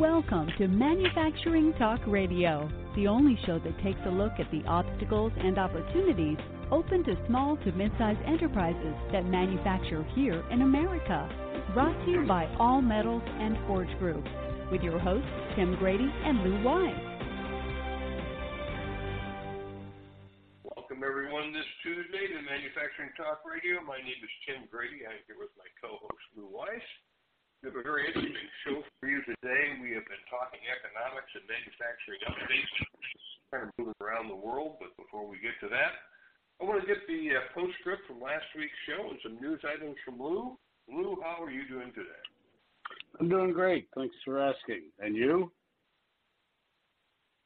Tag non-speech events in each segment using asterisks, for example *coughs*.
Welcome to Manufacturing Talk Radio, the only show that takes a look at the obstacles and opportunities open to small to mid-sized enterprises that manufacture here in America. Brought to you by All Metals and Forge Group, with your hosts Tim Grady and Lou Weiss. Welcome everyone this Tuesday to Manufacturing Talk Radio. My name is Tim Grady. I'm here with my co-host Lou Weiss. We have a very interesting show for you today. We have been talking economics and manufacturing updates, kind of moving around the world. But before we get to that, I want to get the uh, postscript from last week's show and some news items from Lou. Lou, how are you doing today? I'm doing great. Thanks for asking. And you?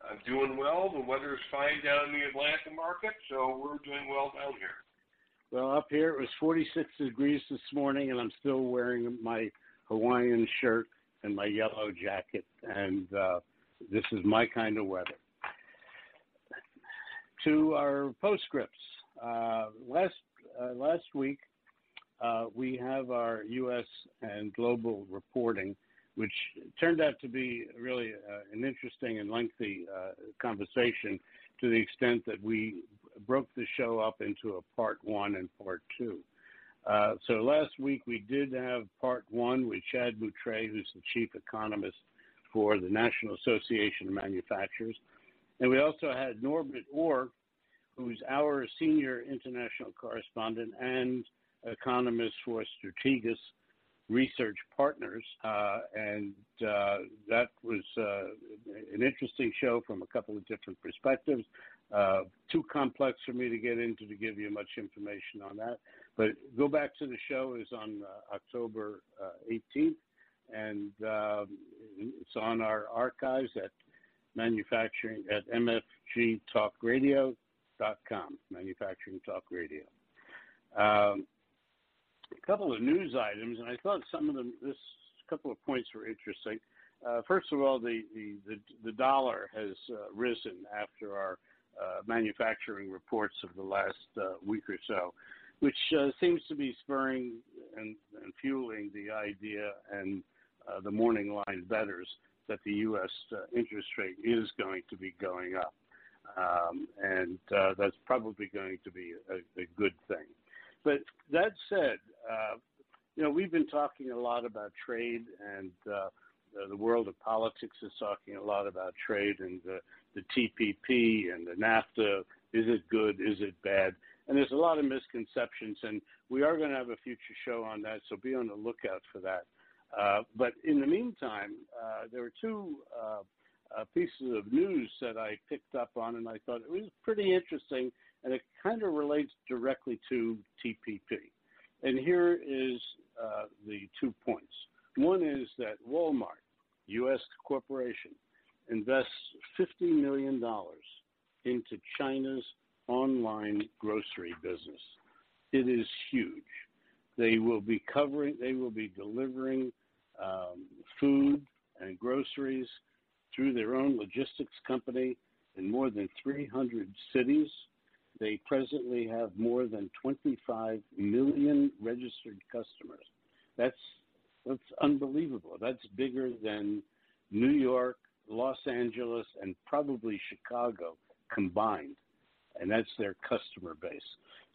I'm doing well. The weather is fine down in the Atlanta market, so we're doing well down here. Well, up here it was 46 degrees this morning, and I'm still wearing my Hawaiian shirt and my yellow jacket, and uh, this is my kind of weather. To our postscripts. Uh, last uh, last week, uh, we have our U.S. and global reporting, which turned out to be really uh, an interesting and lengthy uh, conversation to the extent that we broke the show up into a part one and part two. Uh, so last week we did have part one with Chad Moutray, who's the chief economist for the National Association of Manufacturers. And we also had Norbert Ore, who's our senior international correspondent and economist for Strategas Research Partners. Uh, and uh, that was uh, an interesting show from a couple of different perspectives. Uh, too complex for me to get into to give you much information on that. But go back to the show is on uh, October 18th, uh, and um, it's on our archives at manufacturing at mfgtalkradio.com, manufacturing talk radio. Um, a couple of news items, and I thought some of them, this couple of points were interesting. Uh, first of all, the, the, the, the dollar has uh, risen after our uh, manufacturing reports of the last uh, week or so, which uh, seems to be spurring and, and fueling the idea and uh, the morning line bettors that the U.S. Uh, interest rate is going to be going up. Um, and uh, that's probably going to be a, a, good thing. But that said, you know, we've been talking a lot about trade and the world of politics is talking a lot about trade and the the TPP and the NAFTA. Is it good? Is it bad? And there's a lot of misconceptions, and we are going to have a future show on that, so be on the lookout for that. Uh, but in the meantime, uh, there were two uh, uh pieces of news that I picked up on, and I thought it was pretty interesting, and it kind of relates directly to TPP. And here is uh, the two points. One is that Walmart, U.S. corporation, invests $50 million into China's online grocery business. It is huge. They will be covering, they will be delivering um, food and groceries through their own logistics company in more than 300 cities. They presently have more than 25 million registered customers. That's that's unbelievable. That's bigger than New York, Los Angeles, and probably Chicago combined. And that's their customer base.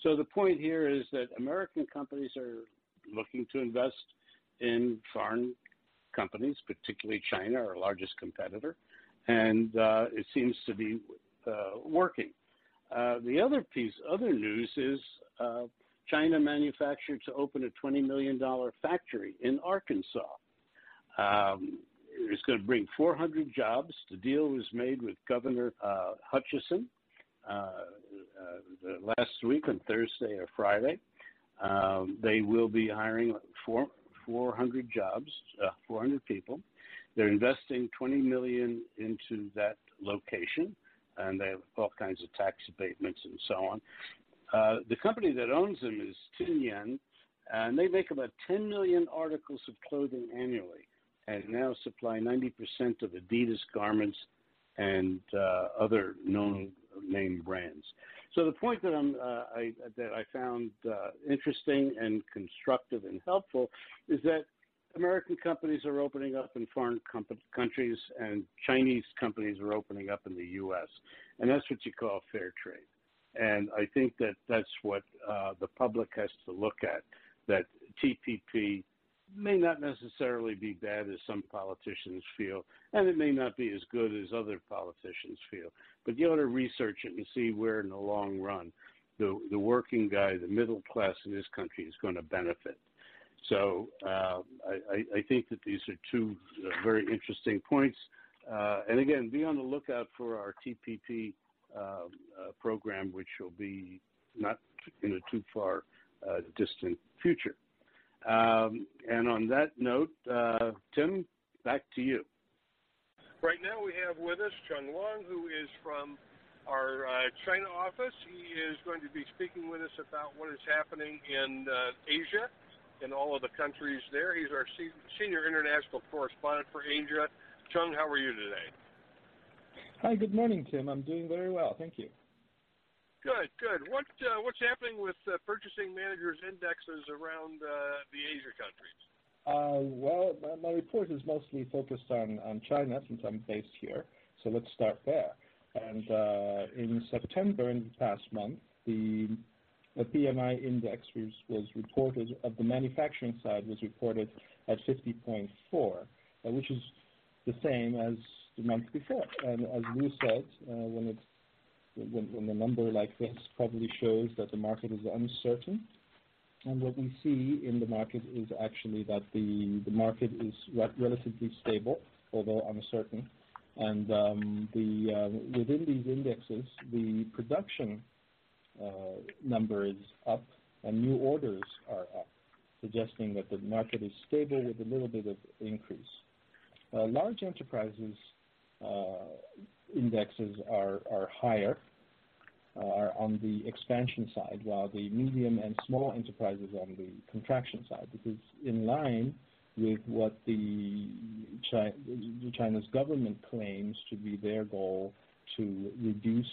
So the point here is that American companies are looking to invest in foreign companies, particularly China, our largest competitor, and uh, it seems to be uh, working. Uh, the other piece, other news is uh, China manufactured to open a $20 million factory in Arkansas. Um, it's going to bring 400 jobs. The deal was made with Governor uh, Hutchinson uh, last week on Thursday or Friday. Um, they will be hiring four, 400 jobs, uh, 400 people. They're investing 20 million into that location, and they have all kinds of tax abatements and so on. Uh, the company that owns them is Tianyuan, and they make about 10 million articles of clothing annually and now supply 90% of Adidas garments and uh, other known name brands. So the point that I'm uh, I, that I found uh, interesting and constructive and helpful is that American companies are opening up in foreign com- countries, and Chinese companies are opening up in the U.S., and that's what you call fair trade. And I think that that's what uh, the public has to look at. That TPP may not necessarily be bad as some politicians feel, and it may not be as good as other politicians feel. But you ought to research it and see where, in the long run, the the working guy, the middle class in this country, is going to benefit. So uh, I, I, think that these are two uh, very interesting points. Uh, and again, be on the lookout for our TPP uh, uh, program, which will be not in a too far uh, distant future. Um, and on that note, uh, Tim, back to you. Right now we have with us Chung Wang, who is from our uh, China office. He is going to be speaking with us about what is happening in uh, Asia in all of the countries there. He's our senior international correspondent for Asia. Chung, how are you today? Hi, good morning, Tim. I'm doing very well. Thank you. Good, good. What uh, what's happening with uh, purchasing managers indexes around uh, the Asia countries? Uh, well, my, report is mostly focused on, on China since I'm based here. So let's start there. And uh, in September, in the past month, the, the PMI index was, was reported of the manufacturing side was reported at 50.4, uh, which is the same as the month before. And as Lou said, when it's when, the number like this probably shows that the market is uncertain. And what we see in the market is actually that the, the market is re relatively stable, although uncertain. And um, the, uh, within these indexes, the production uh, number is up and new orders are up, suggesting that the market is stable with a little bit of increase. Uh, large enterprises uh, indexes are, are higher, uh, are on the expansion side, while the medium and small enterprises on the contraction side. This is in line with what the China's government claims to be their goal to reduce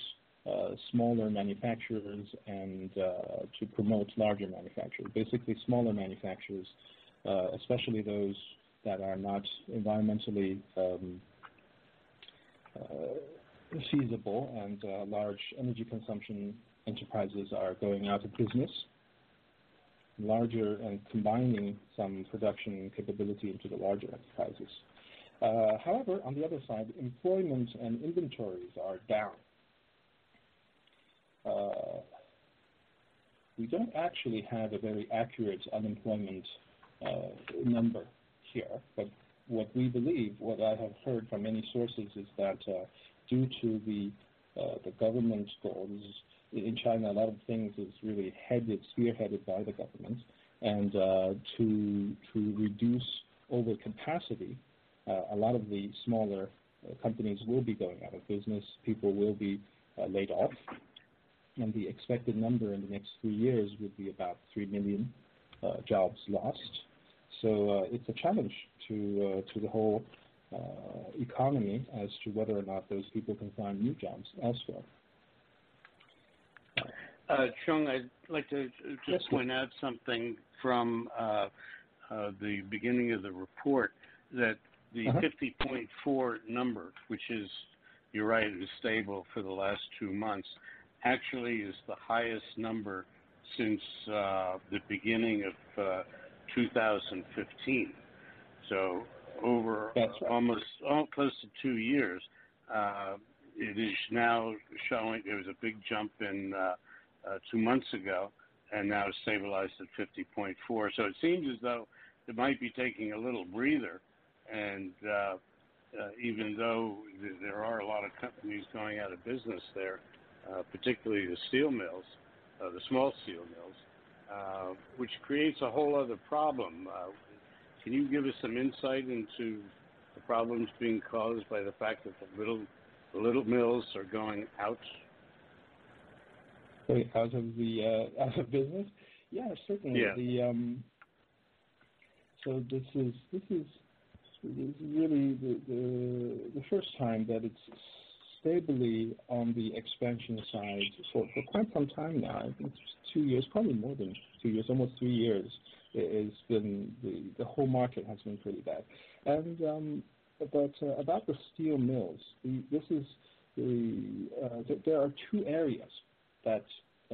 uh, smaller manufacturers and uh, to promote larger manufacturers. Basically, smaller manufacturers, uh, especially those that are not environmentally um, uh, feasible and uh, large energy consumption enterprises are going out of business. Larger and combining some production capability into the larger enterprises. Uh, however, on the other side, employment and inventories are down. Uh, we don't actually have a very accurate unemployment uh, number here, but what we believe, what I have heard from many sources, is that uh, due to the uh, the government goals in China, a lot of things is really headed, spearheaded by the government, and uh, to to reduce overcapacity, uh, a lot of the smaller uh, companies will be going out of business. People will be uh, laid off, and the expected number in the next three years would be about three million jobs lost. So it's a challenge to to the whole uh, economy as to whether or not those people can find new jobs elsewhere. Uh, Chung, I'd like to just yes, point out something from uh, uh, the beginning of the report that the uh-huh. 50.4 number, which is, you're right, is stable for the last two months, actually is the highest number since uh, the beginning of uh, 2015. So over right. almost oh, close to two years. Uh, it is now showing there was a big jump in uh, uh, two months ago, and now stabilized at 50.4. So it seems as though it might be taking a little breather, and uh, uh, even though th- there are a lot of companies going out of business there, uh, particularly the steel mills, uh, the small steel mills, uh, which creates a whole other problem. Uh, can you give us some insight into the problems being caused by the fact that the little the little mills are going out? Out of the uh, *laughs* out of business? Yeah, certainly. Yeah. The um, so this is this is this is really the, the the first time that it's stably on the expansion side for, quite some time now. I think two years, probably more than two years, almost three years the whole market has been pretty bad. And um, but uh, about the steel mills, this is the uh, there are two areas that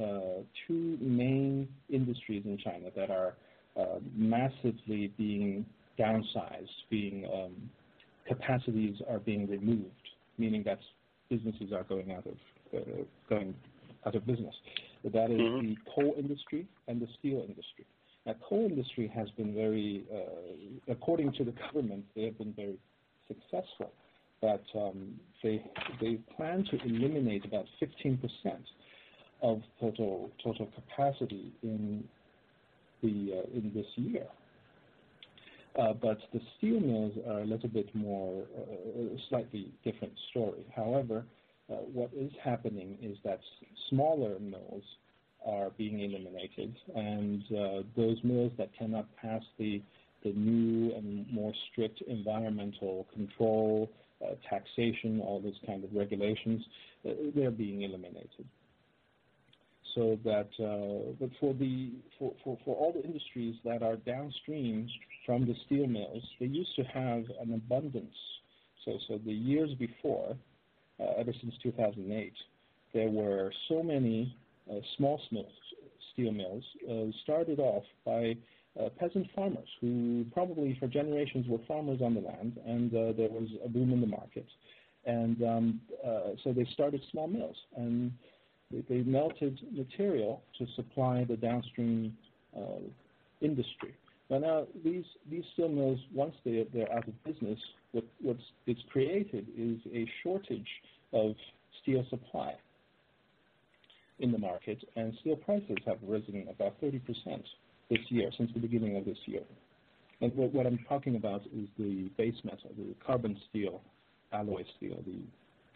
uh, two main industries in China that are uh, massively being downsized, being um, capacities are being removed, meaning that businesses are going out of uh, going out of business. That is mm-hmm. the coal industry and the steel industry. Now, coal industry has been very, uh, according to the government, they have been very successful. But um, they they plan to eliminate about 15 percent of total total capacity in the uh, in this year. Uh, but the steel mills are a little bit more, uh, slightly different story. However, uh, what is happening is that smaller mills are being eliminated, and those mills that cannot pass the the new and more strict environmental control, uh, taxation, all those kind of regulations, uh, they're being eliminated. So that, uh, but for the for, for, for all the industries that are downstream from the steel mills, they used to have an abundance. So so the years before, uh, ever since 2008, there were so many uh, small steel mills uh, started off by peasant farmers who probably for generations were farmers on the land, and there was a boom in the market. And um, so they started small mills, and they melted material to supply the downstream uh, industry. But now these these steel mills, once they they're out of business, what what's it's created is a shortage of steel supply in the market, and steel prices have risen about 30% this year, since the beginning of this year. And what, I'm talking about is the base metal, the carbon steel, alloy steel,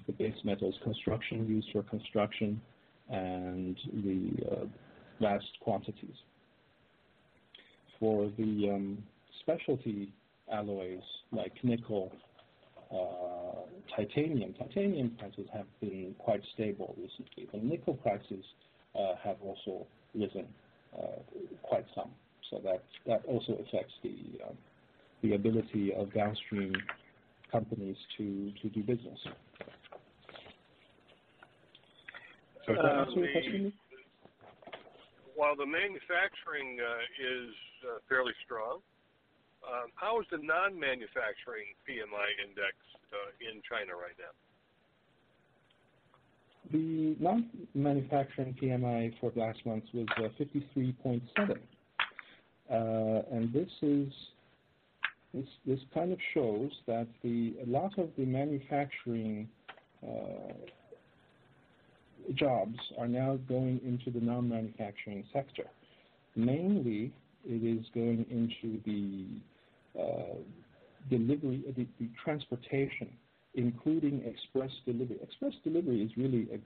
the base metals construction used for construction, and the uh, vast quantities. For the um, specialty alloys like nickel, uh, titanium. Titanium prices have been quite stable recently. The nickel prices uh, have also risen quite some. So that also affects the um, the ability of downstream companies to do business. So that answer your question? While the manufacturing is fairly strong, um, how is the non-manufacturing PMI index uh, in China right now? The non-manufacturing PMI for last month was uh, 53.7, uh, and this is this this kind of shows that the a lot of the manufacturing uh, jobs are now going into the non-manufacturing sector. Mainly, it is going into the uh, delivery, uh, the, the, transportation, including express delivery. Express delivery is really a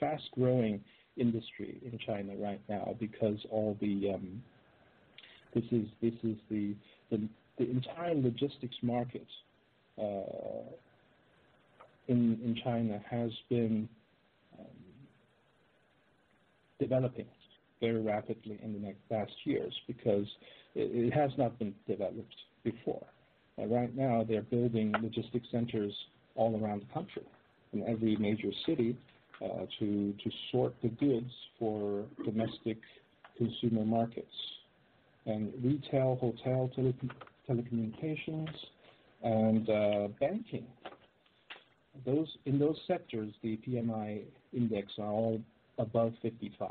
fast-growing industry in China right now because all the um, this is this is the the, the entire logistics market uh, in in China has been developing very rapidly in the next past years because it, it has not been developed before. Right now, they're building logistics centers all around the country, in every major city, uh, to to sort the goods for domestic consumer markets, and retail, hotel, tele- telecommunications, and uh, banking. Those in those sectors, the PMI index are all above 55.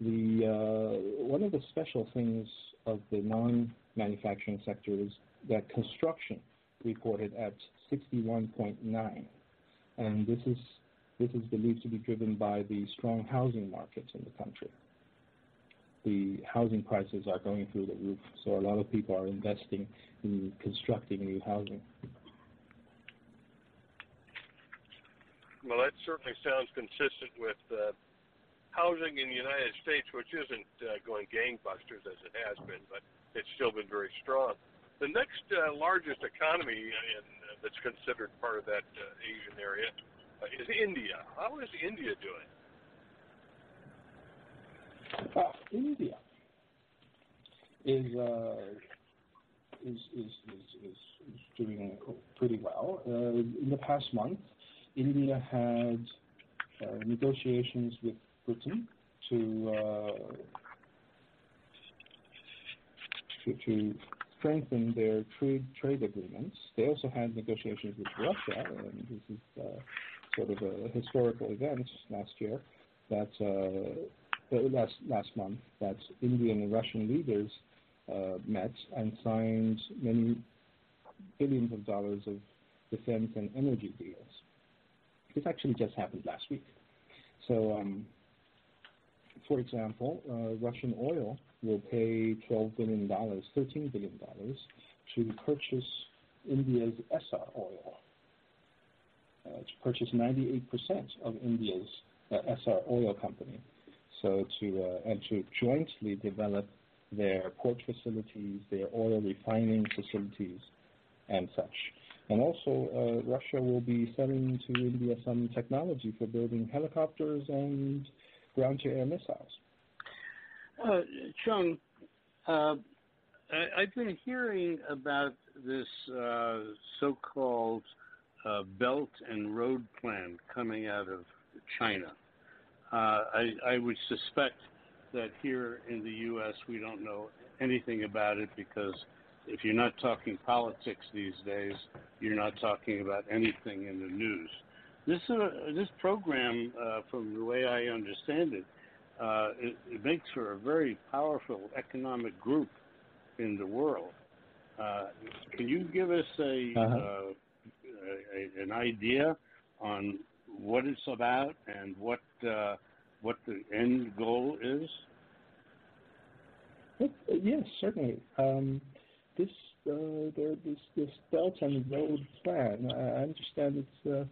The uh, one of the special things of the non-manufacturing sector is that construction reported at 61.9, and this is this is believed to be driven by the strong housing market in the country. The housing prices are going through the roof, so a lot of people are investing in constructing new housing. Well, that certainly sounds consistent with uh, housing in the United States, which isn't uh, going gangbusters as it has been, but it's still been very strong. The next uh, largest economy in, uh, that's considered part of that uh, Asian area uh, is India. How is India doing? Uh, India. is uh, is, is, is, is, doing pretty well. Uh, in the past month, India had uh, negotiations with Britain to, uh, to, to strengthen their trade trade agreements. They also had negotiations with Russia, and this is uh, sort of a historical event last year that uh, last last month that Indian and Russian leaders uh, met and signed many billions of dollars of defense and energy deals. This actually just happened last week. So, um, for example, uh, Russian oil will pay $12 billion, $13 billion to purchase India's Essar oil, uh, to purchase 98% of India's uh, Essar oil company. So to uh, and to jointly develop their port facilities, their oil refining facilities, and such. And also, uh, Russia will be selling to India some technology for building helicopters and ground-to-air missiles. Uh, Chung, uh, I, have been hearing about this uh, so-called uh, Belt and Road Plan coming out of China. Uh, I, I would suspect that here in the U.S. we don't know anything about it because if you're not talking politics these days, you're not talking about anything in the news. This uh, this program, uh, from the way I understand it, uh, it, it, makes for a very powerful economic group in the world. Uh, can you give us a, uh-huh. Uh, a, an idea on what it's about and what uh, what the end goal is? Yes, certainly. Um, this uh, there, this this Belt and Road Plan. I understand it's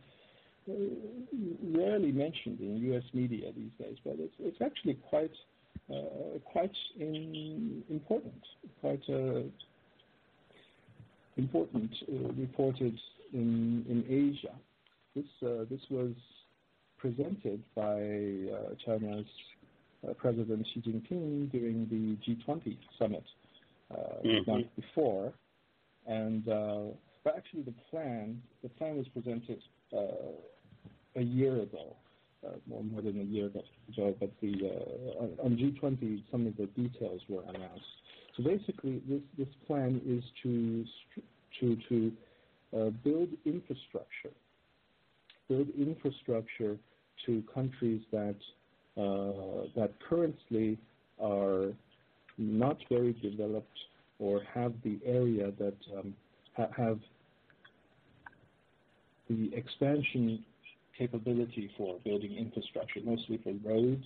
rarely mentioned in U.S. media these days, but it's it's actually quite uh, quite in, important, quite uh, important uh, reported in in Asia. This this was presented by uh, China's uh, President Xi Jinping during the G20 summit uh, mm-hmm. month before, and but actually the plan the plan was presented a year ago, uh, more, more than a year ago, but the uh, on G20 some of the details were announced. So basically, this this plan is to to to uh, build infrastructure, build infrastructure to countries that that currently are not very developed or have the area that um, ha have the expansion capability for building infrastructure, mostly for roads,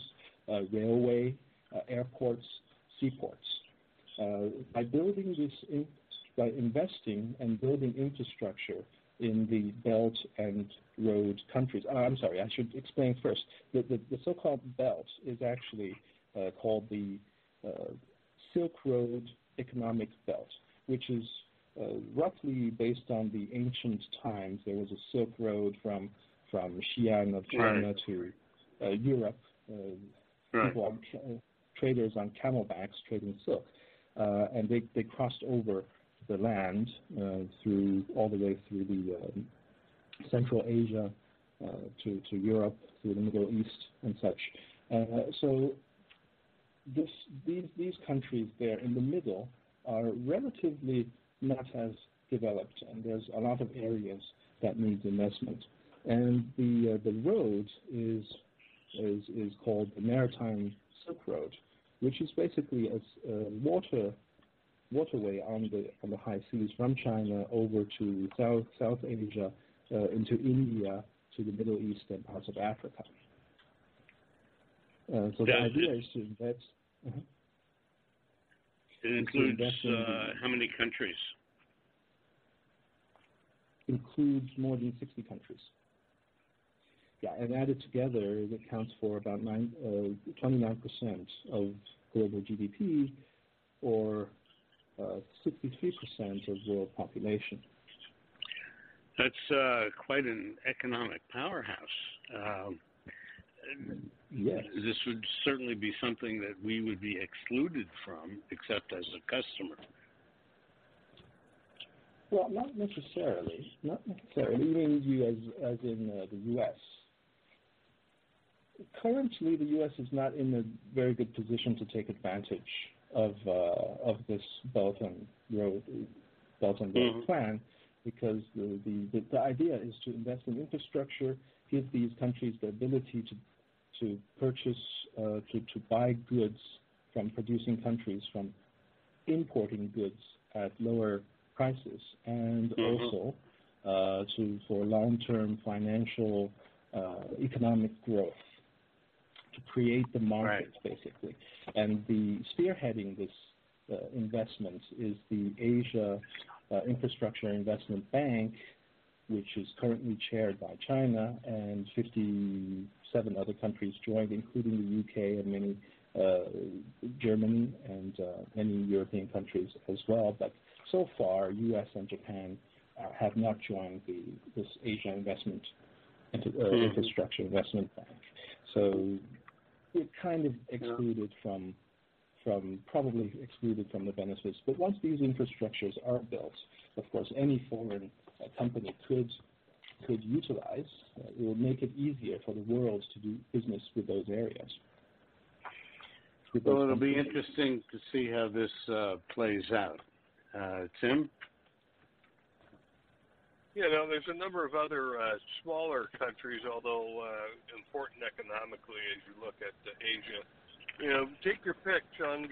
uh, railway, uh, airports, seaports. Uh, by building this, in, by investing and building infrastructure in the Belt and Road countries. Uh, I'm sorry, I should explain first. The, the, the so-called Belt is actually uh, called the Silk Road Economic Belt, which is uh, roughly based on the ancient times. There was a Silk Road from from Xi'an of China right. to uh, Europe. Uh, right. People on, traders on camelbacks trading silk, and they, they crossed over the land uh, through all the way through the um, Central Asia uh, to, to Europe, through the Middle East and such. Uh, so this, these, these countries there in the middle are relatively not as developed, and there's a lot of areas that need investment. And the uh, the road is is is called the Maritime Silk Road, which is basically a, a water waterway on the on the high seas from China over to South South Asia, uh, into India, to the Middle East and parts of Africa. Uh, so the idea is to invest. Uh-huh. It includes uh, how many countries? Includes more than 60 countries. Yeah, and added together, it accounts for about nine, 29% uh, of global GDP, or 63% uh, of world population. That's uh, quite an economic powerhouse. Um, yes. this would certainly be something that we would be excluded from, except as a customer. Well, not necessarily. Not necessarily. Even you as as in uh, the U.S. Currently, the U.S. is not in a very good position to take advantage of uh, of this Belt and Road Belt and Road mm-hmm. plan because the, the, the idea is to invest in infrastructure, give these countries the ability to to purchase uh, to to buy goods from producing countries from importing goods at lower prices, and mm-hmm. also uh, to for long-term financial uh, economic growth to create the market right. basically. And the spearheading this uh, investment is the Asia uh, Infrastructure Investment Bank, which is currently chaired by China, and 57 other countries joined, including the UK and many uh, Germany and uh, many European countries as well. But so far, U.S. and Japan uh, have not joined the this Asia Investment mm-hmm. Infrastructure Investment Bank. So we're kind of excluded yeah. from from probably excluded from the benefits. But once these infrastructures are built, of course, any foreign uh, company could could utilize. Uh, it will make it easier for the world to do business with those areas. With well, it'll be interesting to see how this uh, plays out. Uh, Tim? Yeah, now there's a number of other uh, smaller countries, although uh, important economically as you look at uh, Asia. You know, take your pick, John.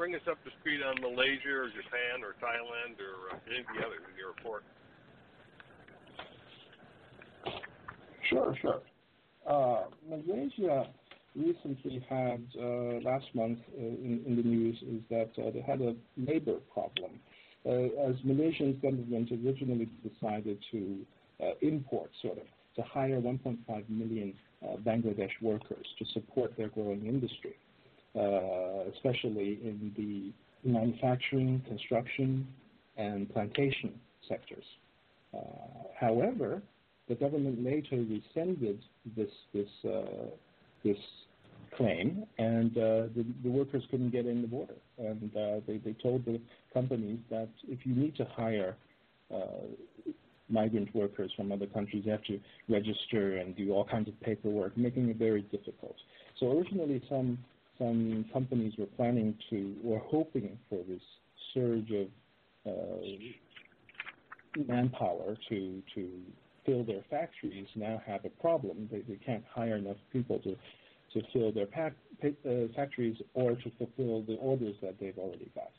Bring us up to speed on Malaysia or Japan or Thailand or uh, any of the others in your report. Sure, sure. Uh, Malaysia recently had uh, last month uh, in, in, the news is that uh, they had a labor problem as Malaysian government originally decided to uh, import, sort of, to hire 1.5 million uh, Bangladesh workers to support their growing industry, especially in the manufacturing, construction, and plantation sectors. however, the government later rescinded this this uh, this claim, and uh, the, the, workers couldn't get in the border. And uh, they, they told the companies that if you need to hire uh, migrant workers from other countries, you have to register and do all kinds of paperwork, making it very difficult. So originally, some some companies were planning to, were hoping for this surge of uh, manpower to to fill their factories. Now have a problem; they, they can't hire enough people to to fill their pack, uh, factories or to fulfill the orders that they've already got.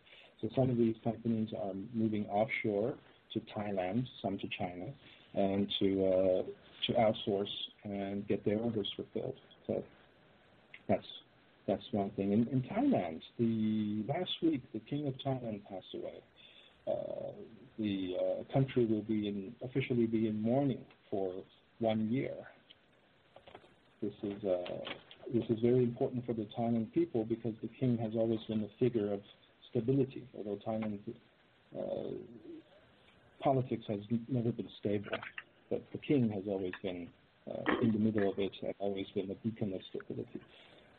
So some of these companies are moving offshore to Thailand, some to China, and to uh, to outsource and get their orders fulfilled. So that's that's one thing. In, in Thailand, the last week the king of Thailand passed away. Uh, the uh, country will be in officially be in mourning for one year. This is uh, this is very important for the Thailand people because the king has always been a figure of stability, although Thailand uh, politics has never been stable. But the king has always been uh, in the middle of it and always been a beacon of stability.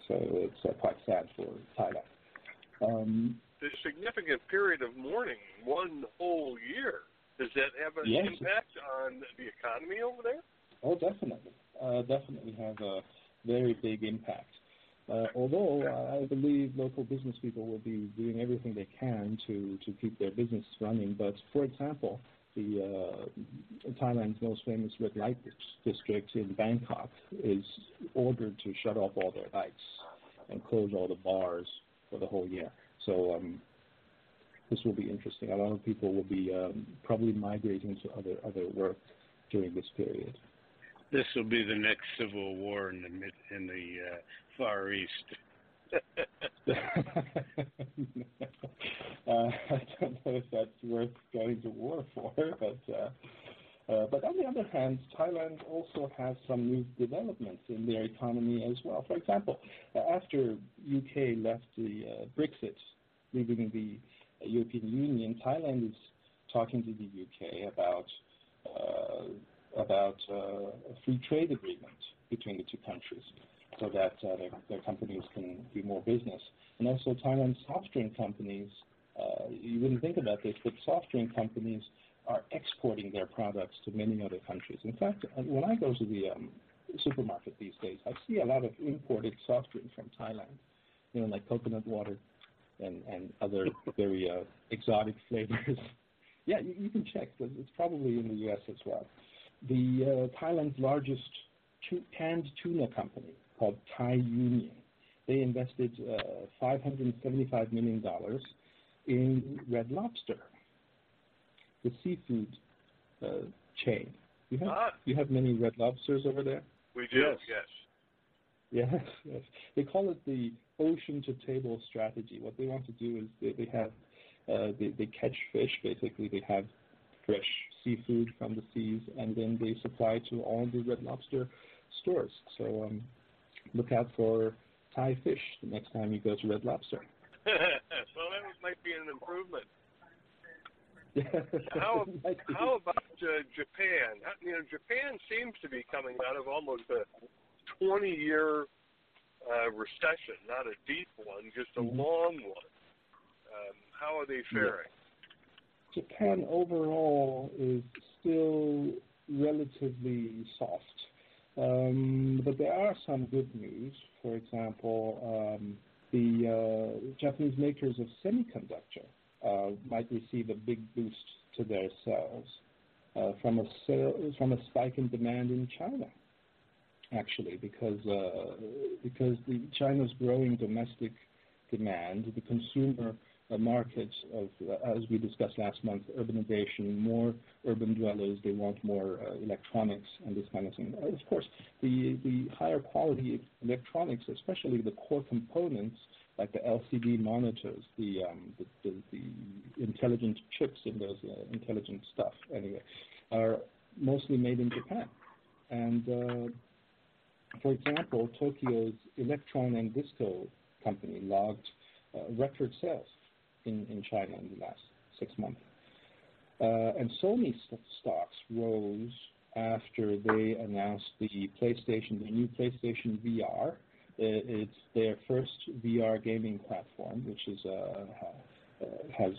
So it's uh, quite sad for Thailand. Um, the significant period of mourning, one whole year, does that have an yes. impact on the economy over there? Oh, definitely. Uh, definitely have a very big impact. Uh, although I believe local business people will be doing everything they can to, to keep their business running. But for example, the uh, Thailand's most famous red light district in Bangkok is ordered to shut off all their lights and close all the bars for the whole year. So um, this will be interesting. A lot of people will be um, probably migrating to other other work during this period. This will be the next civil war in the mid, in the uh, Far East. *laughs* *laughs* uh, I don't know if that's worth going to war for, but uh, uh, but on the other hand, Thailand also has some new developments in their economy as well. For example, after UK left the uh, Brexit, leaving the European Union, Thailand is talking to the UK about uh, about uh, a free trade agreement between the two countries. so that uh, their, their, companies can do more business. And also Thailand's soft drink companies, uh, you wouldn't think about this, but soft drink companies are exporting their products to many other countries. In fact, uh, when I go to the um, supermarket these days, I see a lot of imported soft drink from Thailand, you know, like coconut water and, and other *laughs* very uh, exotic flavors. *laughs* yeah, you, you, can check. It's probably in the U.S. as well. The uh, Thailand's largest canned tuna company called Thai Union. They invested uh, $575 million in Red Lobster, the seafood uh, chain. You have, ah. you have many Red Lobsters over there? We do, yes. yes. Yes, yes. They call it the ocean to table strategy. What they want to do is they, they have uh, they, they catch fish. Basically, they have fresh seafood from the seas, and then they supply to all the Red Lobster stores. So um, look out for Thai fish the next time you go to Red Lobster. *laughs* well, that might be an improvement. *laughs* how how about uh, Japan? You know, Japan seems to be coming out of almost a 20-year uh, recession, not a deep one, just a mm-hmm. long one. Um, how are they faring? Yeah. Japan overall is still relatively soft. Um, but there are some good news. For example, um, the uh, Japanese makers of semiconductor uh, might receive a big boost to their sales uh, from a sale, from a spike in demand in China. Actually, because uh, because the China's growing domestic demand, the consumer markets of, uh, as we discussed last month, urbanization, more urban dwellers, they want more uh, electronics and this kind of thing. Of course, the, the higher quality electronics, especially the core components like the LCD monitors, the, um, the, intelligent chips in those uh, intelligent stuff, anyway, are mostly made in Japan. And uh, for example, Tokyo's Electron and Disco company logged uh, record sales in, in China in the last six months. Uh, and Sony st- stocks rose after they announced the PlayStation, the new PlayStation VR. Uh, it's their first VR gaming platform, which is uh, has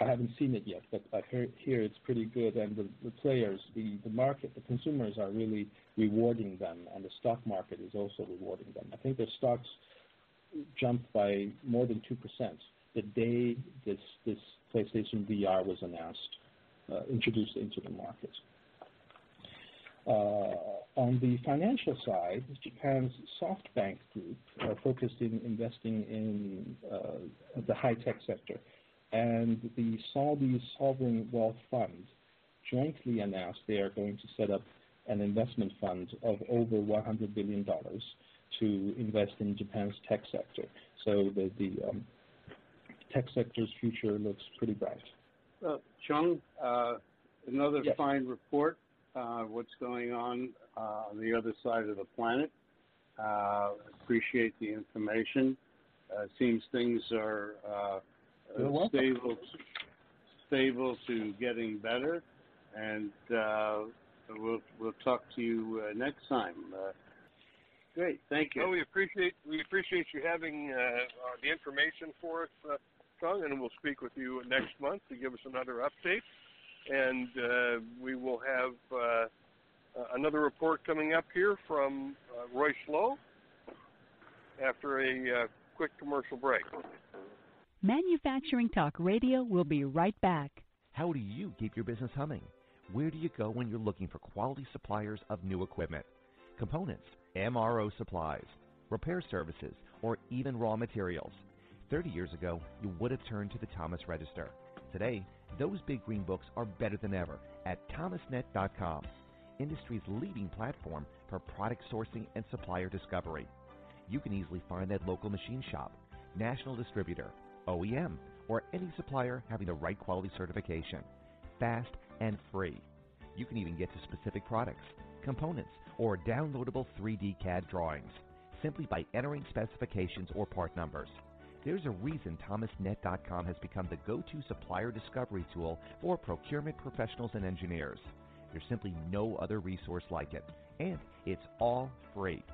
I haven't seen it yet, but I hear, hear it's pretty good, and the, the players, the, the market, the consumers are really rewarding them, and the stock market is also rewarding them. I think their stocks jumped by more than two percent the day this this PlayStation VR was announced, uh, introduced into the market. Uh, on the financial side, Japan's SoftBank Group are focused in investing in uh, the high-tech sector, and the Saudi Sovereign Wealth Fund jointly announced they are going to set up an investment fund of over $100 billion to invest in Japan's tech sector. So the, the um, tech sector's future looks pretty bright. Uh, Chung, uh, another yes. fine report. Uh, what's going on uh, on the other side of the planet? Uh, appreciate the information. Uh, seems things are stable, stable to getting better, and we'll we'll talk to you next time. Great, thank you. Well, we appreciate we appreciate you having uh, uh, the information for us, uh, Chung, and we'll speak with you next month to give us another update. And uh, we will have uh, uh, another report coming up here from Roy Slow after a quick commercial break. Manufacturing Talk Radio will be right back. How do you keep your business humming? Where do you go when you're looking for quality suppliers of new equipment, components, MRO supplies, repair services, or even raw materials? 30 years ago, you would have turned to the Thomas Register. Today, those big green books are better than ever at thomasnet.com, industry's leading platform for product sourcing and supplier discovery. You can easily find that local machine shop, national distributor, OEM, or any supplier having the right quality certification. Fast and free. You can even get to specific products, components, or downloadable 3D CAD drawings simply by entering specifications or part numbers. There's a reason ThomasNet.com has become the go to supplier discovery tool for procurement professionals and engineers. There's simply no other resource like it, and it's all free.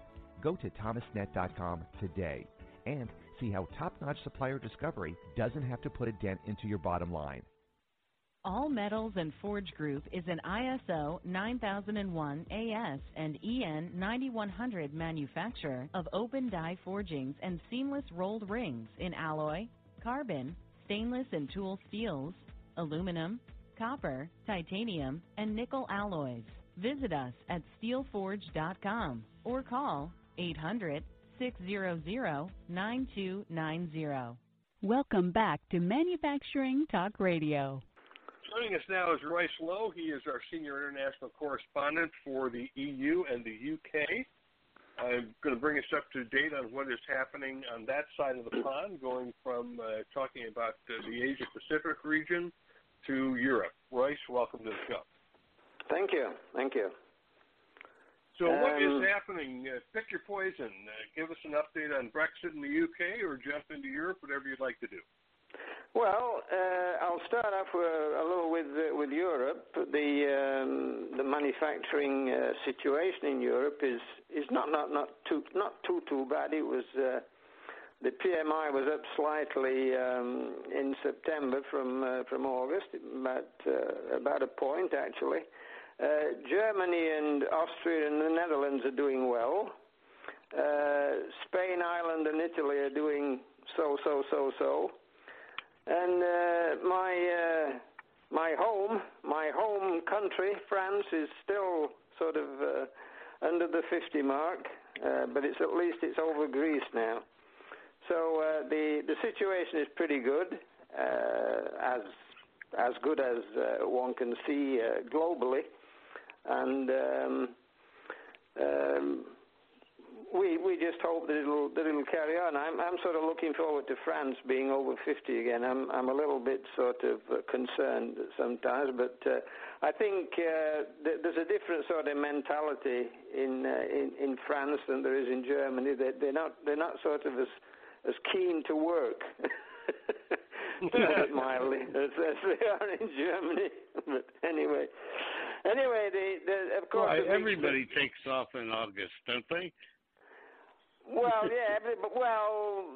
Go to thomasnet.com today and see how top notch supplier discovery doesn't have to put a dent into your bottom line. All Metals and Forge Group is an ISO 9001 AS and EN 9100 manufacturer of open die forgings and seamless rolled rings in alloy, carbon, stainless and tool steels, aluminum, copper, titanium, and nickel alloys. Visit us at steelforge.com or call 800 600 9290. Welcome back to Manufacturing Talk Radio. Joining us now is Royce Lowe. He is our senior international correspondent for the EU and the UK. I'm going to bring us up to date on what is happening on that side of the pond, going from uh, talking about uh, the Asia Pacific region to Europe. Royce, welcome to the show. Thank you. Thank you. So, what is um, happening? Uh, pick your poison. Uh, give us an update on Brexit in the UK or jump into Europe, whatever you'd like to do. Well, uh, I'll start off with, a little with uh, with Europe. The um, the manufacturing uh, situation in Europe is not too not too too bad. It was uh, the PMI was up slightly um, in September from uh, from August, about uh, about a point actually. Germany and Austria and the Netherlands are doing well. Spain, Ireland, and Italy are doing so so so so. And uh, my uh, my home, my home country, France, is still sort of uh, under the 50 mark, uh, but it's at least it's over Greece now. So uh, the the situation is pretty good, uh, as as good as one can see globally, and. Um, um, we we just hope that it'll that it'll carry on. I'm I'm sort of looking forward to France being over 50 again. I'm I'm a little bit sort of uh, concerned sometimes, but uh, I think uh, th- there's a different sort of mentality in uh, in in France than there is in Germany. They they're not they're not sort of as as keen to work. *laughs* mildly, as, as they are in Germany. *laughs* but anyway, anyway, the, the of course everybody takes off in August, don't they? Well, yeah, but, well,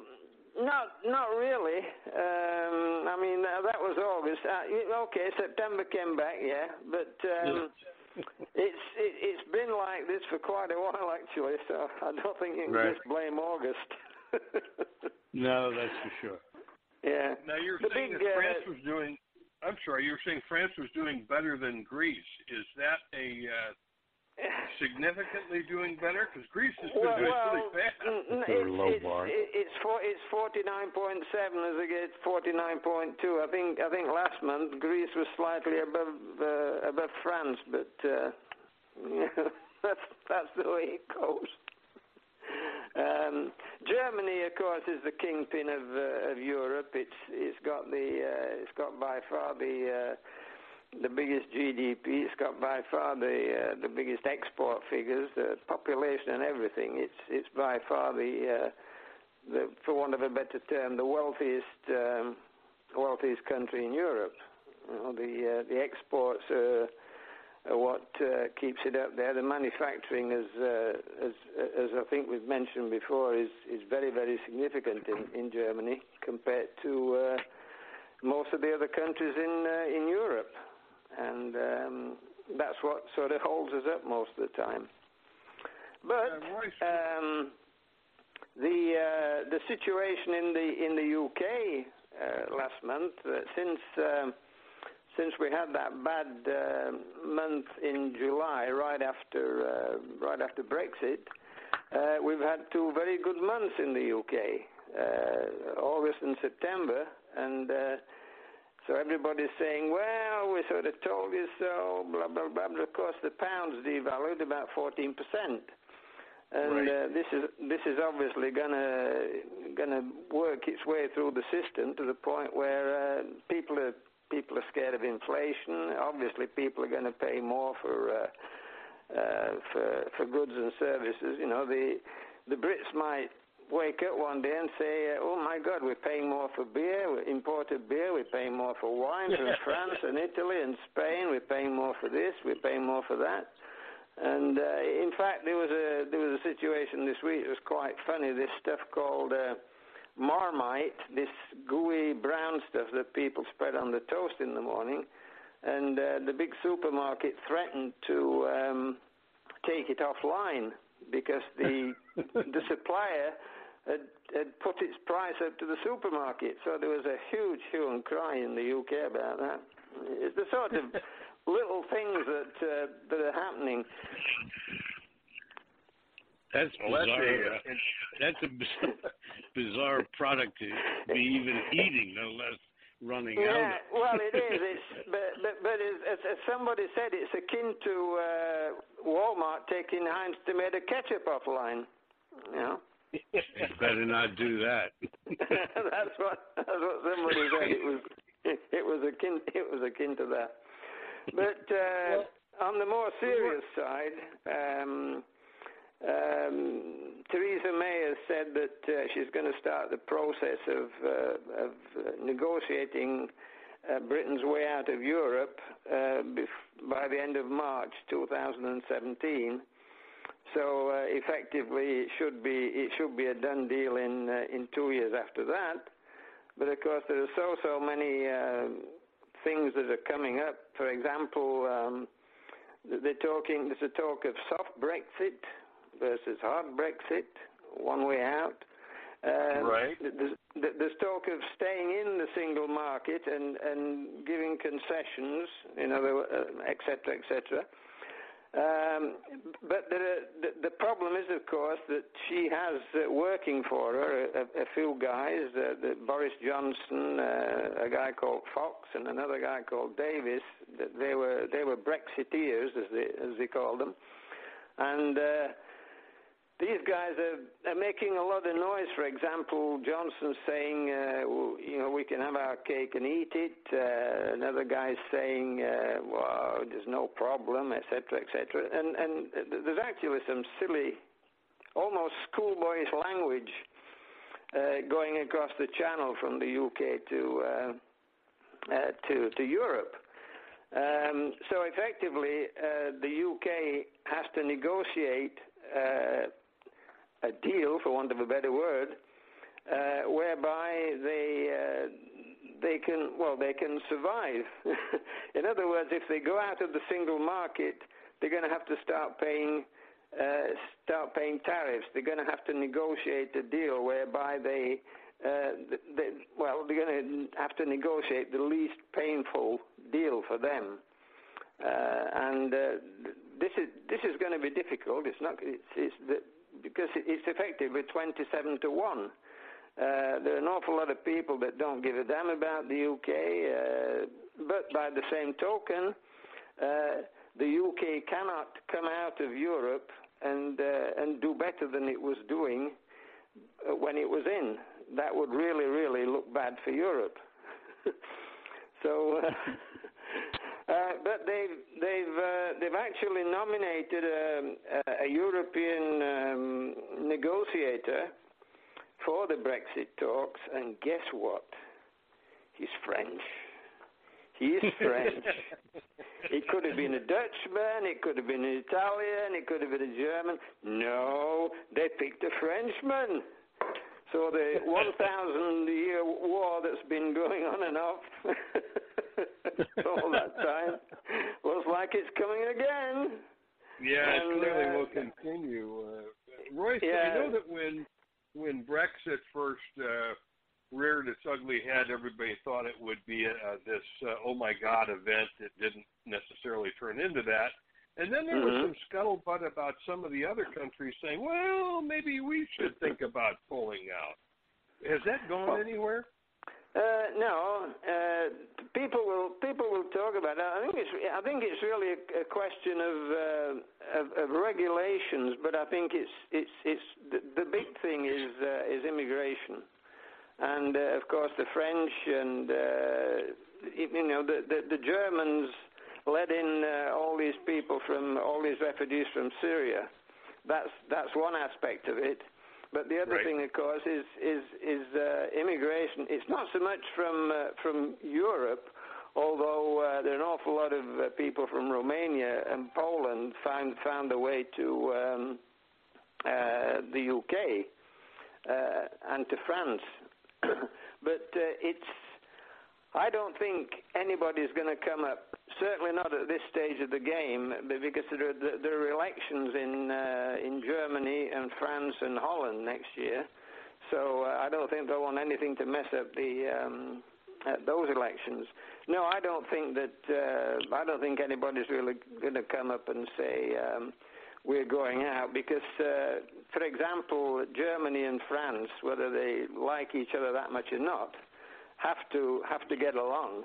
not not really. Um, I mean, uh, that was August. Uh, okay, September came back, yeah, but um, *laughs* it's it, it's been like this for quite a while actually. So I don't think you can right. just blame August. *laughs* no, that's for sure. Yeah. Now you're the saying big, that France uh, was doing. I'm sorry, you were saying France was doing better than Greece. Is that a uh, significantly doing better? Because Greece has been well, doing well, really bad. It's, low it's, bar. it's, for, it's 49.7 as against 49.2. I think I think last month Greece was slightly above uh, above France, but uh, *laughs* that's that's the way it goes. Um, Germany, of course, is the kingpin of uh, of Europe. It's it's got the uh, it's got by far the uh, the biggest GDP. It's got by far the uh, the biggest export figures, the population and everything. It's it's by far the, uh, the for want of a better term, the wealthiest um, wealthiest country in Europe. You know, the uh, the exports are, are what uh, keeps it up there. The manufacturing, as, uh, as as I think we've mentioned before, is is very very significant in, in Germany compared to uh, most of the other countries in in Europe that's what sort of holds us up most of the time. But um, the uh, the situation in the in the UK uh, last month, uh, since um, since we had that bad month in July, right after uh, right after Brexit, uh, we've had two very good months in the UK, August and September, and so everybody's saying, well, we sort of told you so, blah, blah, blah. But of course, the pound's devalued about 14%. And right. uh, this is this is obviously gonna gonna work its way through the system to the point where uh, people are people are scared of inflation. Obviously, people are going to pay more for uh, uh, for for goods and services. You know, the the Brits might wake up one day and say, uh, "Oh my God, we're paying more for beer, imported beer. We're paying more for wine from France and Italy and Spain. We're paying more for this. We're paying more for that." And uh, in fact, there was a there was a situation this week. It was quite funny. This stuff called uh, Marmite, this gooey brown stuff that people spread on the toast in the morning, and uh, the big supermarket threatened to um, take it offline because the *laughs* the supplier had, had put its price up to the supermarket. So there was a huge hue and cry in the UK about that. It's the sort of *laughs* little things that uh, that are happening. That's bizarre. That's, a, that's *laughs* a bizarre product to be even *laughs* eating, no less running yeah, out. Yeah, well, it is. It's but but, but as, as somebody said, it's akin to uh, Walmart taking Heinz tomato ketchup offline. You know. You better not do that. *laughs* that's what that's what somebody said. It was it was akin it was akin to that. But uh, well, on the more serious side, um, um, Theresa May has said that uh, she's going to start the process of, uh, of uh, negotiating uh, Britain's way out of Europe uh, by the end of March 2017. So uh, effectively, it should be it should be a done deal in in two years after that. But of course, there are so so many things that are coming up. For example, um, they're talking. There's a talk of soft Brexit versus hard Brexit, one way out. Um, right. There's, there's, talk of staying in the single market and, and giving concessions, you know, et cetera, et cetera. Um, but the, the, the, problem is, of course, that she has uh, working for her a, a few guys, uh, the Boris Johnson, uh, a guy called Fox, and another guy called Davis. They were they were Brexiteers, as they as they called them, and uh, these guys are, are making a lot of noise. For example, Johnson saying, uh, you know, we can have our cake and eat it. Uh, another guy saying, uh, well, there's no problem, etc., etc. And, and there's actually some silly, almost schoolboyish language uh, going across the channel from the UK to uh, uh, to, to Europe. Um, so effectively, the UK has to negotiate a deal, for want of a better word, uh, whereby they uh, they can well they can survive. *laughs* In other words, if they go out of the single market, they're going to have to start paying uh, start paying tariffs. They're going to have to negotiate a deal whereby they, uh, they well they're going to have to negotiate the least painful deal for them. Uh, and uh, this is this is going to be difficult. It's not. It's, it's the, because it's effectively 27 to 1. Uh, there are an awful lot of people that don't give a damn about the UK, uh, but by the same token, uh, the UK cannot come out of Europe and and do better than it was doing when it was in. That would really, really look bad for Europe. *laughs* *laughs* Uh, Uh, but they've they've uh, they've actually nominated a, a European um, negotiator for the Brexit talks, and guess what? He's French. He is *laughs* French. it could have been a Dutchman, it could have been an Italian, it could have been a German. No, they picked a Frenchman. So the 1,000 year war that's been going on and off *laughs* all that time looks like it's coming again. Yeah, and, it clearly uh, will continue. Uh, Royce, yeah. I know that when when Brexit first uh, reared its ugly head, everybody thought it would be uh, this uh, oh my god event. It didn't necessarily turn into that. And then there mm-hmm. was some scuttlebutt about some of the other countries saying, well, maybe we should think about pulling out. Has that gone well, anywhere? Uh, no, uh, people will people will talk about it. I think it's I think it's really a, a question of, uh, of, of regulations, but I think it's it's it's the, the big thing is uh, is immigration, and uh, of course the French and uh, you know the, the, the Germans let in uh, all these people from all these refugees from Syria. That's that's one aspect of it. But the other right. thing, of course, is is is uh, immigration. It's not so much from uh, from Europe, although uh, there are an awful lot of uh, people from Romania and Poland found found their way to um, uh, the UK uh, and to France. *coughs* but uh, it's I don't think anybody's going to come up. Certainly not at this stage of the game, because there are, there are elections in uh, in Germany and France and Holland next year. So uh, I don't think they'll want anything to mess up the um, those elections. No, I don't think that. Uh, I don't think anybody's really going to come up and say um, we're going out because, uh, for example, Germany and France, whether they like each other that much or not, have to have to get along,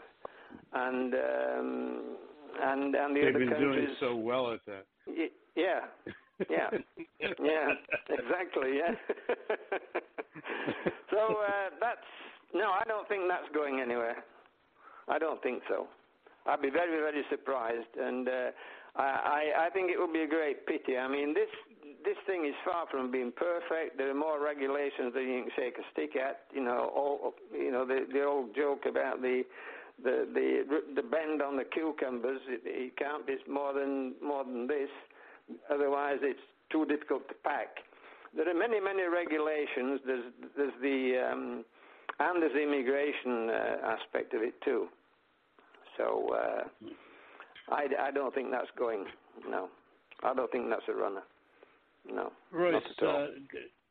and um, and and the They've other been countries. doing so well at that. Y- yeah, yeah, yeah, exactly, yeah. *laughs* so uh, that's no, I don't think that's going anywhere. I don't think so. I'd be very, very surprised, and uh, I, I think it would be a great pity. I mean, this this thing is far from being perfect. There are more regulations than you can shake a stick at. You know, all you know the the old joke about the the the the bend on the cucumbers. It, it can't be more than more than this. Otherwise, it's too difficult to pack. There are many many regulations. There's there's the um, and there's the immigration uh, aspect of it too. So uh, I, I don't think that's going. No, I don't think that's a runner. No. Royce, not at all. uh,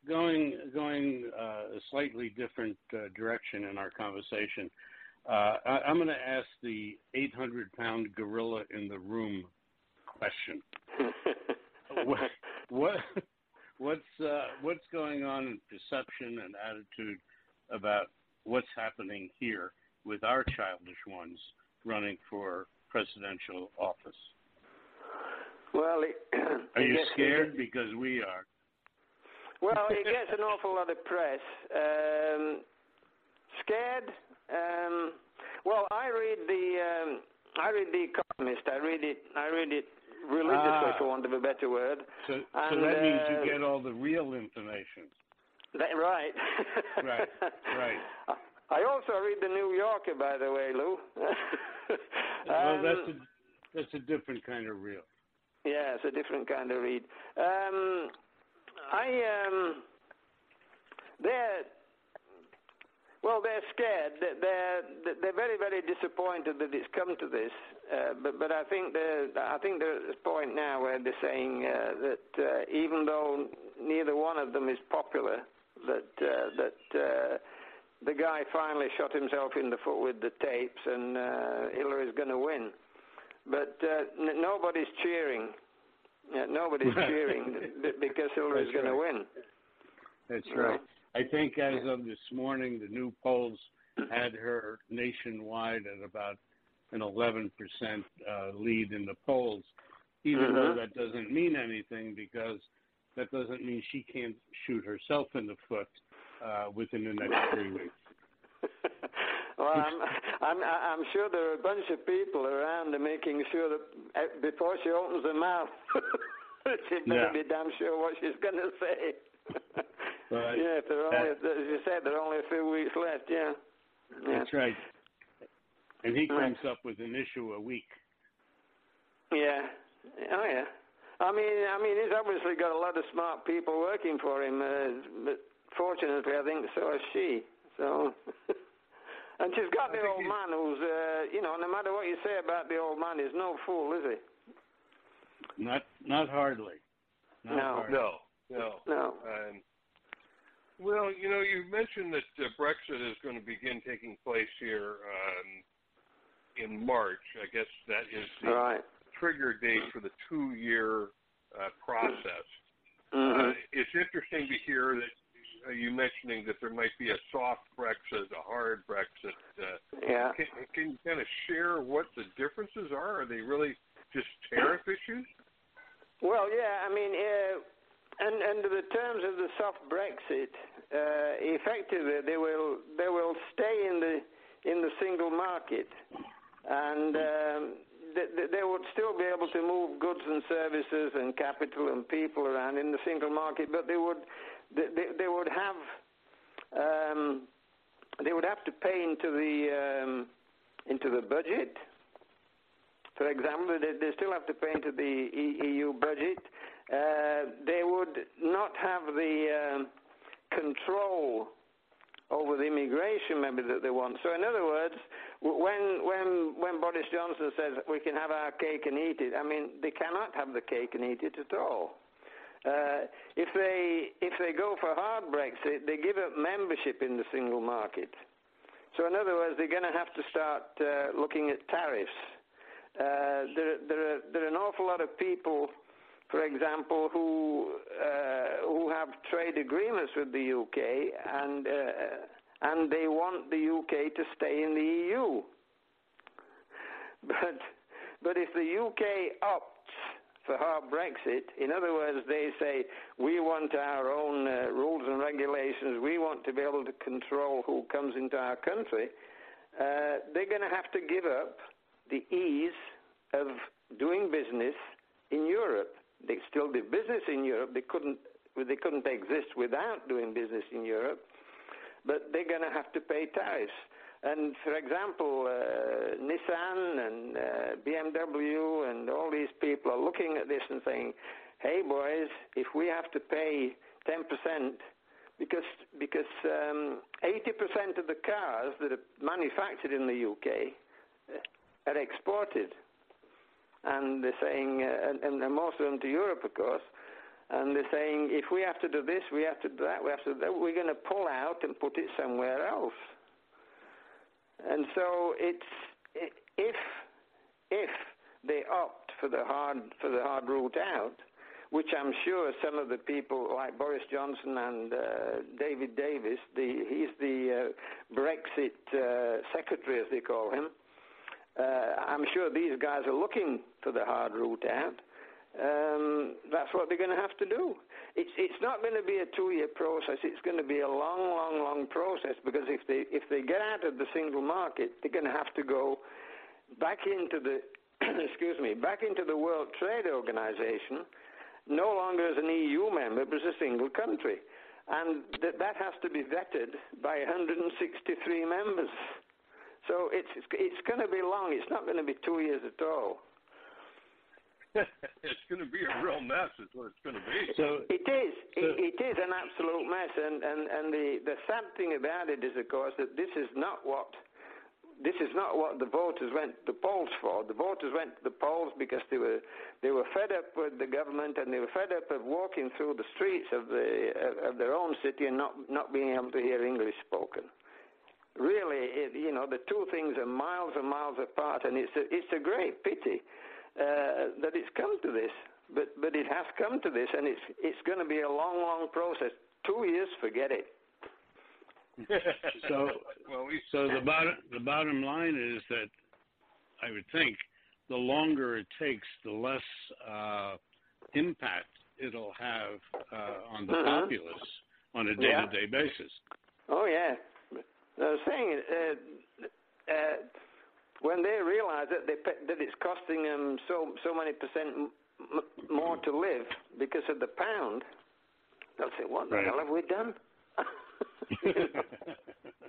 going going uh, a slightly different uh, direction in our conversation, uh, I, I'm going to ask the 800 pound gorilla in the room question. *laughs* what, what what's uh, what's going on in perception and attitude about what's happening here with our childish ones running for presidential office? Well, it, *clears throat* Are it you scared? Because we are. Well, it *laughs* gets an awful lot of press. Um, scared? Um, well, I read the um, I read the Economist. I read it. I read it religiously, Ah. for want of a better word. So, so And, that means uh, you get all the real information. That, right. *laughs* Right, right. *laughs* I also read the New Yorker, by the way, Lou. well, Um, that's a that's a different kind of real. Yeah, it's a different kind of read. Um, I um, they're well, they're scared. They're they're, very very disappointed that it's come to this. Uh, but but I think they're I think they're at this point now where they're saying uh, that uh, even though neither one of them is popular, that uh, that uh, the guy finally shot himself in the foot with the tapes, and uh, Hillary's going to win. But uh, n- nobody's cheering. Yeah, nobody's cheering because *laughs* Hillary's That's going to win. That's right. I think as of this morning, the new polls *clears throat* had her nationwide at about an 11% uh, lead in the polls, even though Mhm. that doesn't mean anything because that doesn't mean she can't shoot herself in the foot uh, within the next three weeks. Well, I'm, *laughs* I'm, I'm sure there are a bunch of people around making sure that uh, before she opens her mouth, *laughs* she better Yeah. be damn sure what she's going to say. *laughs* But yeah, if there are only, as you said, there are only a few weeks left. Yeah. Yeah. That's right. And he Right. comes up with an issue a week. Yeah. Oh yeah. I mean, I mean, he's obviously got a lot of smart people working for him, uh, but fortunately, I think so has she. So, and she's got I the old man who's, uh, you know, no matter what you say about the old man, he's no fool, is he? Not not hardly. Not No. hardly. No, no. No. Um, well, you know, you mentioned that uh, Brexit is going to begin taking place here um, in March. I guess that is the Right. trigger date for the two-year uh, process. hmm Uh, it's interesting to hear that uh, you mentioning that there might be a soft Brexit, a hard Brexit. Uh, yeah. can, can you kind of share what the differences are? Are they really just tariff issues? Well, yeah. I mean, uh, and under the terms of the soft Brexit, uh, effectively they will they will stay in the in the single market, and um, they would still be able to move goods and services and capital and people around in the single market, but they would they, they, would have um, they would have to pay into the um, into the budget. For example, they, they still have to pay into the EU budget. Uh, they would not have the um, control over the immigration maybe that they want. So in other words, when when when Boris Johnson says we can have our cake and eat it, I mean they cannot have the cake and eat it at all. Uh, if they if they go for hard Brexit, they give up membership in the single market. So in other words, they're going to have to start uh, looking at tariffs. Uh, there, there, are, there are an awful lot of people, for example, who uh, who have trade agreements with the UK, and uh, and they want the UK to stay in the EU. *laughs* But but if the UK opts hard Brexit, in other words, they say we want our own uh, rules and regulations, we want to be able to control who comes into our country. Uh, they're going to have to give up the ease of doing business in Europe. They still do business in Europe. They couldn't they couldn't exist without doing business in Europe, but they're going to have to pay tariffs. And for example, uh, Nissan and uh, BMW and all these people are looking at this and saying, "Hey boys, if we have to pay 10%, because because um, 80% of the cars that are manufactured in the UK are exported, and they're saying, uh, and, most of them to Europe, of course." and they're saying if we have to do this, we have to do that, we have to do that, we're going to pull out and put it somewhere else. And so it's if if they opt for the hard for the hard route out, which I'm sure some of the people like Boris Johnson and uh, David Davis, the, he's the uh, Brexit uh, secretary as they call him. Uh, I'm sure these guys are looking for the hard route out. Um, that's what they're going to have to do. It's it's not going to be a two-year process. It's going to be a long, long, long process because if they if they get out of the single market, they're going to have to go back into the *clears throat* excuse me back into the World Trade Organization, no longer as an EU member but as a single country, and that that has to be vetted by 163 members. So it's it's going to be long. It's not going to be two years at all. *laughs* it's going to be a real mess. Is what it's going to be. So it is. So, it, it is an absolute mess. And and and the the sad thing about it is, of course, that this is not what. This is not what the voters went to the polls for. The voters went to the polls because they were they were fed up with the government and they were fed up of walking through the streets of the of their own city and not not being able to hear English spoken really, it, you know, the two things are miles and miles apart, and it's a, it's a great pity that it's come to this. But but it has come to this, and it's it's going to be a long, long process. Two years, forget it. so *laughs* well, we, so the bottom the bottom line is that I would think the longer it takes, the less uh, impact it'll have uh, on the mm-hmm. populace on a day-to-day basis. Oh yeah, I was saying. When they realize that they that it's costing them so so many percent m- more to live because of the pound, they'll say, "What the right. hell have we done?" *laughs*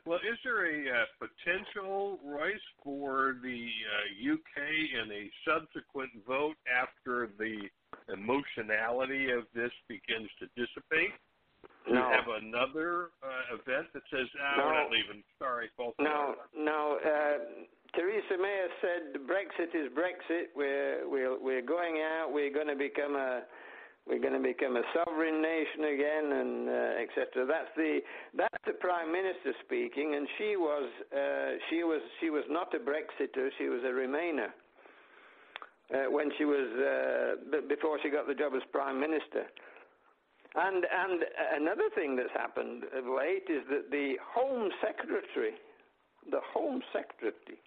well, is there a uh, potential, Royce, for the uh, UK in a subsequent vote after the emotionality of this begins to dissipate? No. You have another uh, event that says, ah, no. we're not leaving. Sorry, both. No, no. Uh, Theresa May has said Brexit is Brexit. We're we're we're going out. We're going to become a we're going to become a sovereign nation again, and uh, etc. That's the that's the prime minister speaking, and she was uh, she was she was not a Brexiter. She was a Remainer uh, when she was uh, b- before she got the job as prime minister. And and another thing that's happened of late is that the Home Secretary, the Home Secretary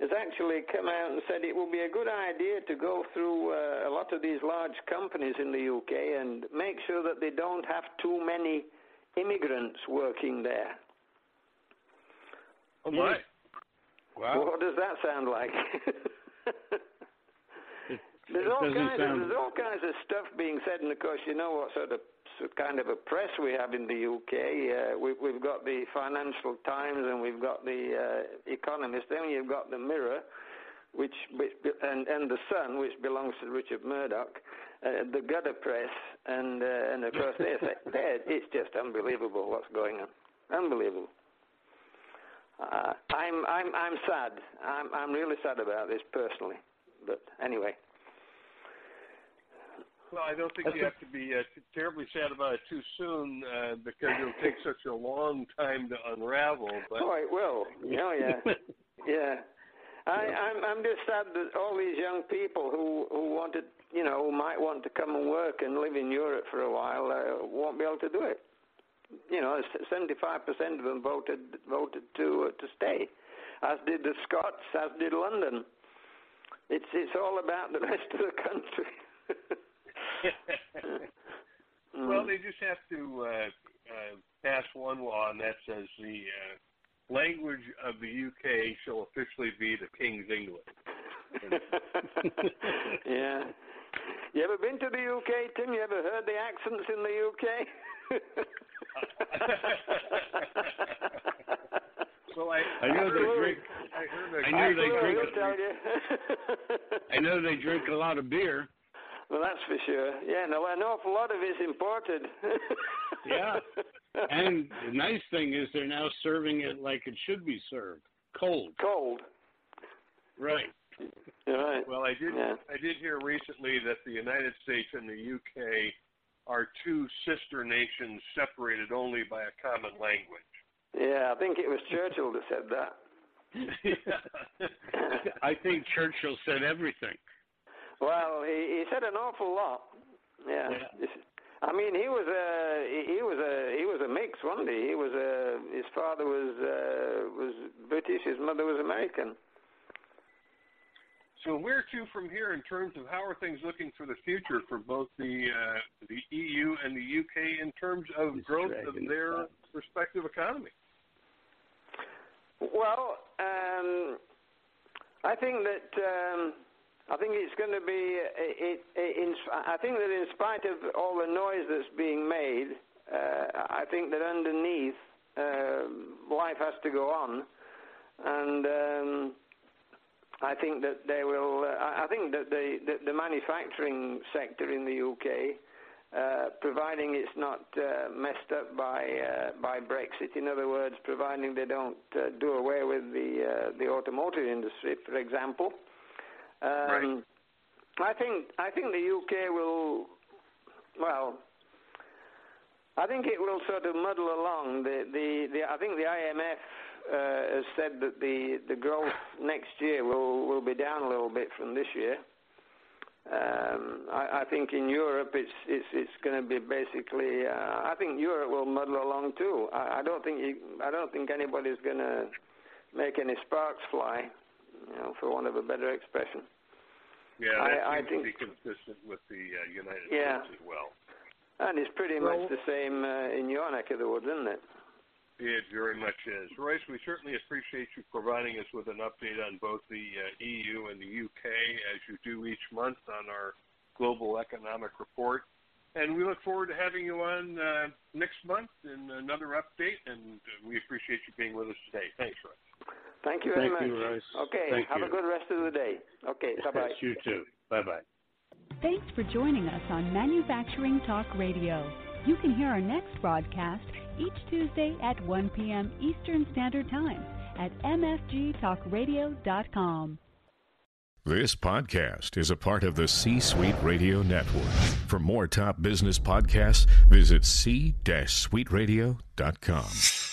has actually come out and said it will be a good idea to go through uh, a lot of these large companies in the UK and make sure that they don't have too many immigrants working there. Oh my! Wow. What does that sound like? it, *laughs* there's it all kinds sound... of there's all kinds of stuff being said, and of course you know what sort of kind of a press we have in the UK. Uh, we, we've got the Financial Times and we've got the uh, Economist. Then you've got the Mirror, which, which and, and the Sun, which belongs to Richard Murdoch. Uh, the gutter press, and uh, and of course they say *laughs* it's just unbelievable what's going on, unbelievable. Uh, I'm I'm I'm sad. I'm I'm really sad about this personally, but anyway. Well, I don't think you have to be uh, terribly sad about it too soon uh, because it'll take such a long time to unravel. But oh, it will. Oh, yeah, *laughs* yeah. I, I'm I'm just sad that all these young people who who wanted, you know, who might want to come and work and live in Europe for a while uh, won't be able to do it. You know, 75% of them voted voted to uh, to stay, as did the Scots, as did London. It's it's all about the *laughs* rest of the country. *laughs* well, they just have to uh, uh, pass one law, and that says the uh, language of the UK shall officially be the King's English. *laughs* yeah. You ever been to the UK, Tim? You ever heard the accents in the UK? *laughs* well, I, I know they drink. I, heard I know they drink. I know they drink a lot of beer. Well, that's for sure. Yeah, no, an awful lot of it's imported. *laughs* yeah. And the nice thing is they're now serving it like it should be served, cold. Cold. Right. right. Well, I did. Yeah. I did hear recently that the United States and the UK are two sister nations separated only by a common language. Yeah, I think it was Churchill that said that. *laughs* *laughs* I think Churchill said everything. Well, he, he said an awful lot. Yeah. yeah. I mean, he was a he was a he was a mix, wasn't he? He was a his father was uh, was British, his mother was American. So where to from here in terms of how are things looking for the future for both the uh, the EU and the UK in terms of it's growth of their respective economy? Well, um, I think that. Um, I think it's going to be. It, it, in, I think that in spite of all the noise that's being made, uh, I think that underneath uh, life has to go on, and um, I think that they will. Uh, I think that the, the, the manufacturing sector in the UK. Uh, providing it's not uh, messed up by uh, by Brexit. In other words, providing they don't uh, do away with the uh, the automotive industry, for example, um, right. I think I think the UK will, well, I think it will sort of muddle along. The the, the I think the IMF uh, has said that the the growth next year will will be down a little bit from this year. Um, I, I, think in Europe it's it's it's going to be basically. Uh, I think Europe will muddle along too. I, I don't think you, I don't think anybody's going to make any sparks fly for want of a better expression. Yeah, that I, seems I think, to be consistent with the uh, United yeah. States as well. And it's pretty well, much the same uh, in your neck of the woods, isn't it? It very much is. Royce, we certainly appreciate you providing us with an update on both the uh, EU and the UK as you do each month on our Global Economic Report. And we look forward to having you on uh, next month in another update, and uh, we appreciate you being with us today. Thanks, Royce. Thank you very Thank much. You, Royce. Okay, Thank have you. a good rest of the day. Okay, bye bye. you too. Bye bye. Thanks for joining us on Manufacturing Talk Radio. You can hear our next broadcast each Tuesday at 1 p.m. Eastern Standard Time at mfgtalkradio.com. This podcast is a part of the C Suite Radio Network. For more top business podcasts, visit c-suiteradio.com.